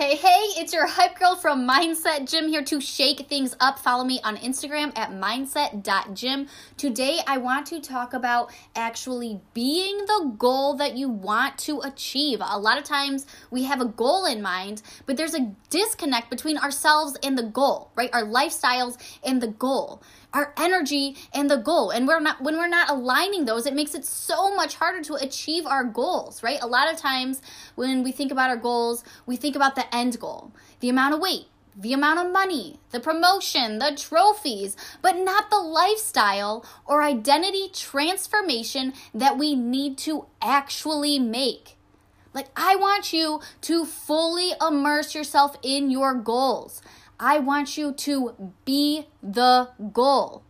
Hey, hey, it's your hype girl from Mindset Gym here to shake things up. Follow me on Instagram at mindset.gym. Today, I want to talk about actually being the goal that you want to achieve. A lot of times we have a goal in mind, but there's a disconnect between ourselves and the goal, right? Our lifestyles and the goal our energy and the goal and we're not when we're not aligning those it makes it so much harder to achieve our goals right a lot of times when we think about our goals we think about the end goal the amount of weight the amount of money, the promotion, the trophies, but not the lifestyle or identity transformation that we need to actually make. Like, I want you to fully immerse yourself in your goals. I want you to be the goal.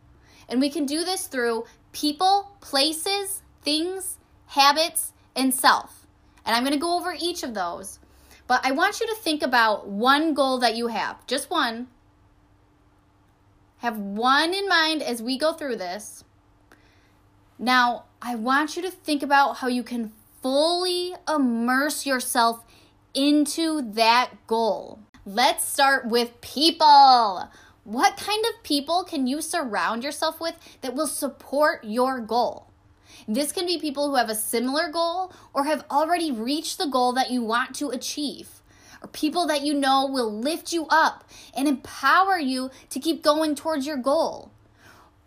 And we can do this through people, places, things, habits, and self. And I'm going to go over each of those. But I want you to think about one goal that you have, just one. Have one in mind as we go through this. Now, I want you to think about how you can fully immerse yourself into that goal. Let's start with people. What kind of people can you surround yourself with that will support your goal? This can be people who have a similar goal or have already reached the goal that you want to achieve, or people that you know will lift you up and empower you to keep going towards your goal,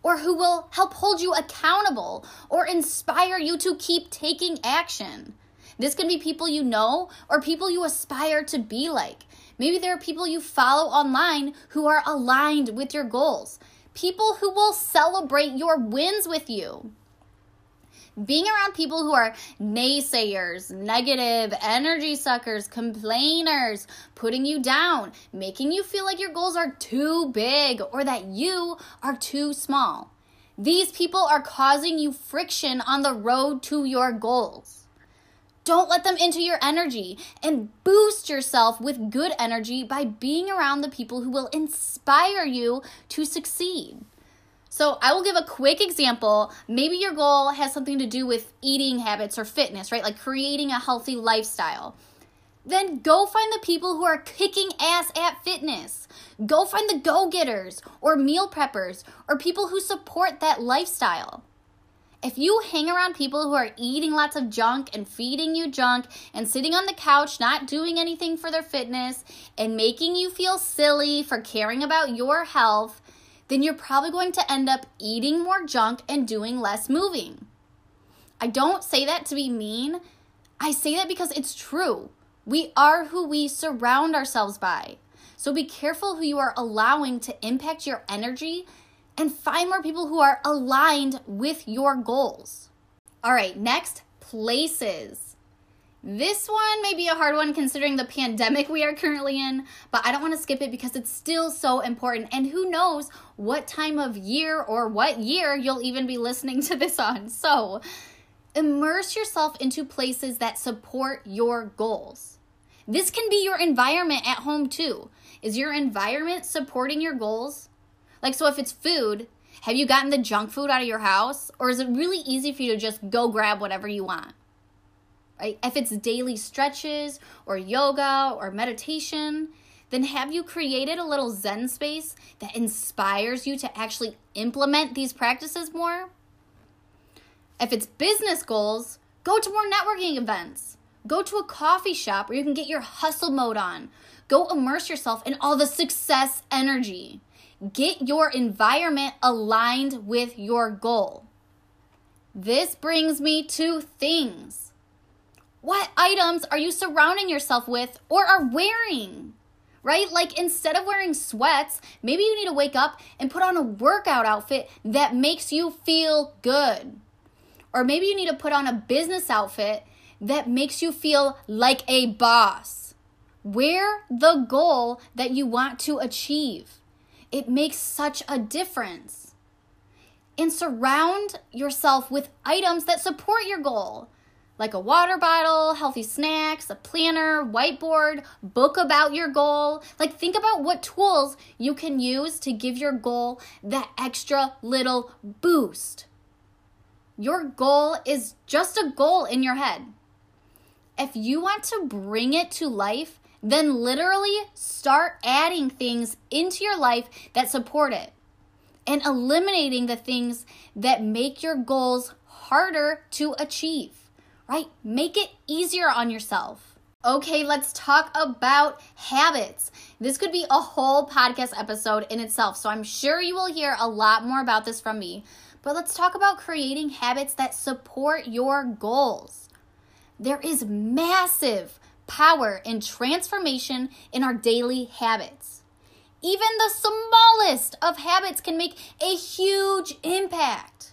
or who will help hold you accountable or inspire you to keep taking action. This can be people you know or people you aspire to be like. Maybe there are people you follow online who are aligned with your goals, people who will celebrate your wins with you. Being around people who are naysayers, negative, energy suckers, complainers, putting you down, making you feel like your goals are too big or that you are too small. These people are causing you friction on the road to your goals. Don't let them into your energy and boost yourself with good energy by being around the people who will inspire you to succeed. So, I will give a quick example. Maybe your goal has something to do with eating habits or fitness, right? Like creating a healthy lifestyle. Then go find the people who are kicking ass at fitness. Go find the go getters or meal preppers or people who support that lifestyle. If you hang around people who are eating lots of junk and feeding you junk and sitting on the couch not doing anything for their fitness and making you feel silly for caring about your health, then you're probably going to end up eating more junk and doing less moving. I don't say that to be mean. I say that because it's true. We are who we surround ourselves by. So be careful who you are allowing to impact your energy and find more people who are aligned with your goals. All right, next, places. This one may be a hard one considering the pandemic we are currently in, but I don't want to skip it because it's still so important. And who knows what time of year or what year you'll even be listening to this on. So, immerse yourself into places that support your goals. This can be your environment at home too. Is your environment supporting your goals? Like, so if it's food, have you gotten the junk food out of your house? Or is it really easy for you to just go grab whatever you want? If it's daily stretches or yoga or meditation, then have you created a little Zen space that inspires you to actually implement these practices more? If it's business goals, go to more networking events. Go to a coffee shop where you can get your hustle mode on. Go immerse yourself in all the success energy. Get your environment aligned with your goal. This brings me to things. What items are you surrounding yourself with or are wearing? Right? Like instead of wearing sweats, maybe you need to wake up and put on a workout outfit that makes you feel good. Or maybe you need to put on a business outfit that makes you feel like a boss. Wear the goal that you want to achieve. It makes such a difference. And surround yourself with items that support your goal, like a water bottle, healthy snacks, a planner, whiteboard, book about your goal. Like, think about what tools you can use to give your goal that extra little boost. Your goal is just a goal in your head. If you want to bring it to life, then literally start adding things into your life that support it and eliminating the things that make your goals harder to achieve, right? Make it easier on yourself. Okay, let's talk about habits. This could be a whole podcast episode in itself, so I'm sure you will hear a lot more about this from me. But let's talk about creating habits that support your goals. There is massive power and transformation in our daily habits. Even the smallest of habits can make a huge impact.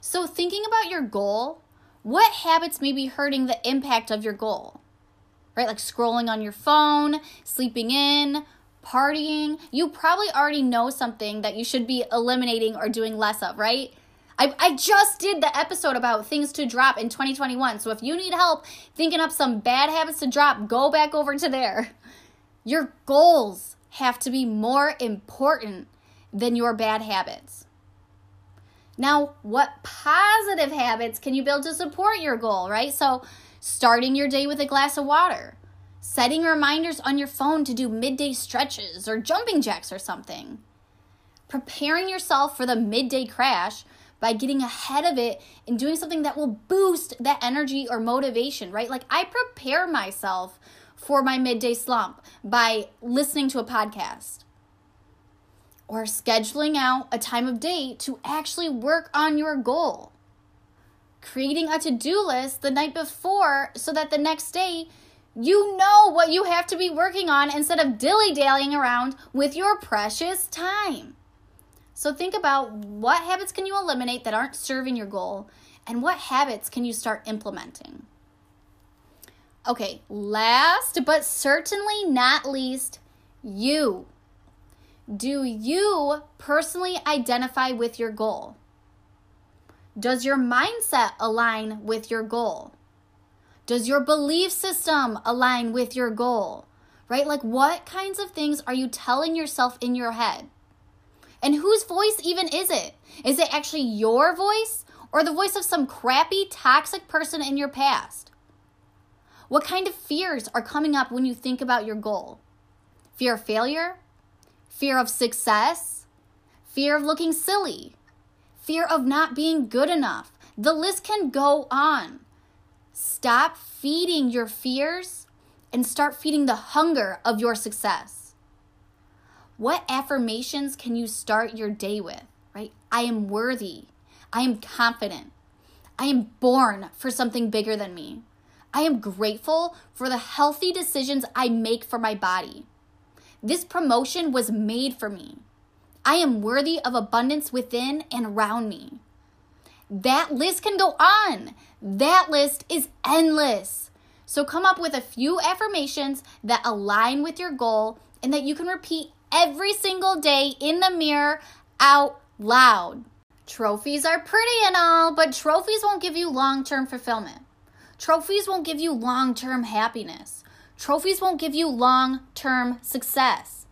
So, thinking about your goal, what habits may be hurting the impact of your goal? Right? Like scrolling on your phone, sleeping in, partying. You probably already know something that you should be eliminating or doing less of, right? I, I just did the episode about things to drop in 2021. So if you need help thinking up some bad habits to drop, go back over to there. Your goals have to be more important than your bad habits. Now, what positive habits can you build to support your goal, right? So, starting your day with a glass of water, setting reminders on your phone to do midday stretches or jumping jacks or something, preparing yourself for the midday crash by getting ahead of it and doing something that will boost that energy or motivation, right? Like I prepare myself for my midday slump by listening to a podcast or scheduling out a time of day to actually work on your goal. Creating a to do list the night before so that the next day you know what you have to be working on instead of dilly dallying around with your precious time. So think about what habits can you eliminate that aren't serving your goal and what habits can you start implementing. Okay, last but certainly not least, you. Do you personally identify with your goal? Does your mindset align with your goal? Does your belief system align with your goal? Right? Like, what kinds of things are you telling yourself in your head? And whose voice even is it? Is it actually your voice or the voice of some crappy, toxic person in your past? What kind of fears are coming up when you think about your goal? Fear of failure? Fear of success? Fear of looking silly? Fear of not being good enough? The list can go on. Stop feeding your fears and start feeding the hunger of your success. What affirmations can you start your day with, right? I am worthy. I am confident. I am born for something bigger than me. I am grateful for the healthy decisions I make for my body. This promotion was made for me. I am worthy of abundance within and around me. That list can go on. That list is endless. So come up with a few affirmations that align with your goal and that you can repeat every single day in the mirror out loud. Trophies are pretty and all, but trophies won't give you long term fulfillment. Trophies won't give you long term happiness. Trophies won't give you long term success.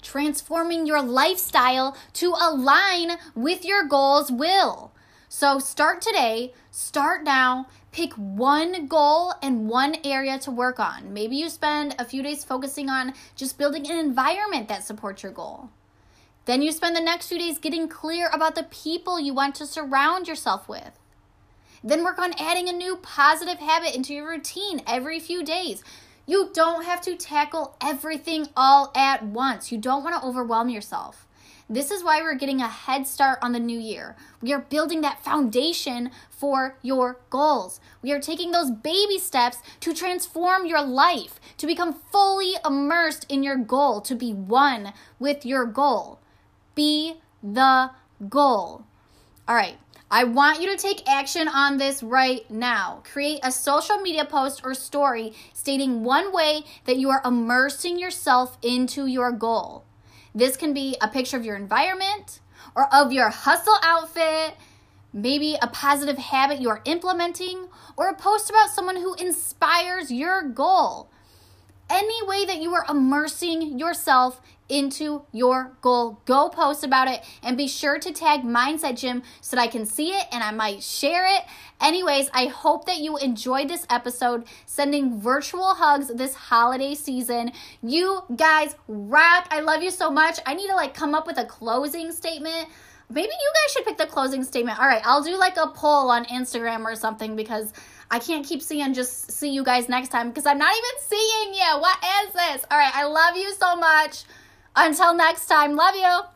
Transforming your lifestyle to align with your goals will. So start today, start now, pick one goal and one area to work on. Maybe you spend a few days focusing on just building an environment that supports your goal. Then you spend the next few days getting clear about the people you want to surround yourself with. Then work on adding a new positive habit into your routine every few days. You don't have to tackle everything all at once. You don't want to overwhelm yourself. This is why we're getting a head start on the new year. We are building that foundation for your goals. We are taking those baby steps to transform your life, to become fully immersed in your goal, to be one with your goal. Be the goal. All right. I want you to take action on this right now. Create a social media post or story stating one way that you are immersing yourself into your goal. This can be a picture of your environment or of your hustle outfit, maybe a positive habit you are implementing, or a post about someone who inspires your goal. Any way that you are immersing yourself into your goal. Go post about it and be sure to tag Mindset Gym so that I can see it and I might share it. Anyways, I hope that you enjoyed this episode. Sending virtual hugs this holiday season. You guys rock. I love you so much. I need to like come up with a closing statement. Maybe you guys should pick the closing statement. All right, I'll do like a poll on Instagram or something because I can't keep seeing just see you guys next time because I'm not even seeing you. What is this? All right, I love you so much. Until next time, love you.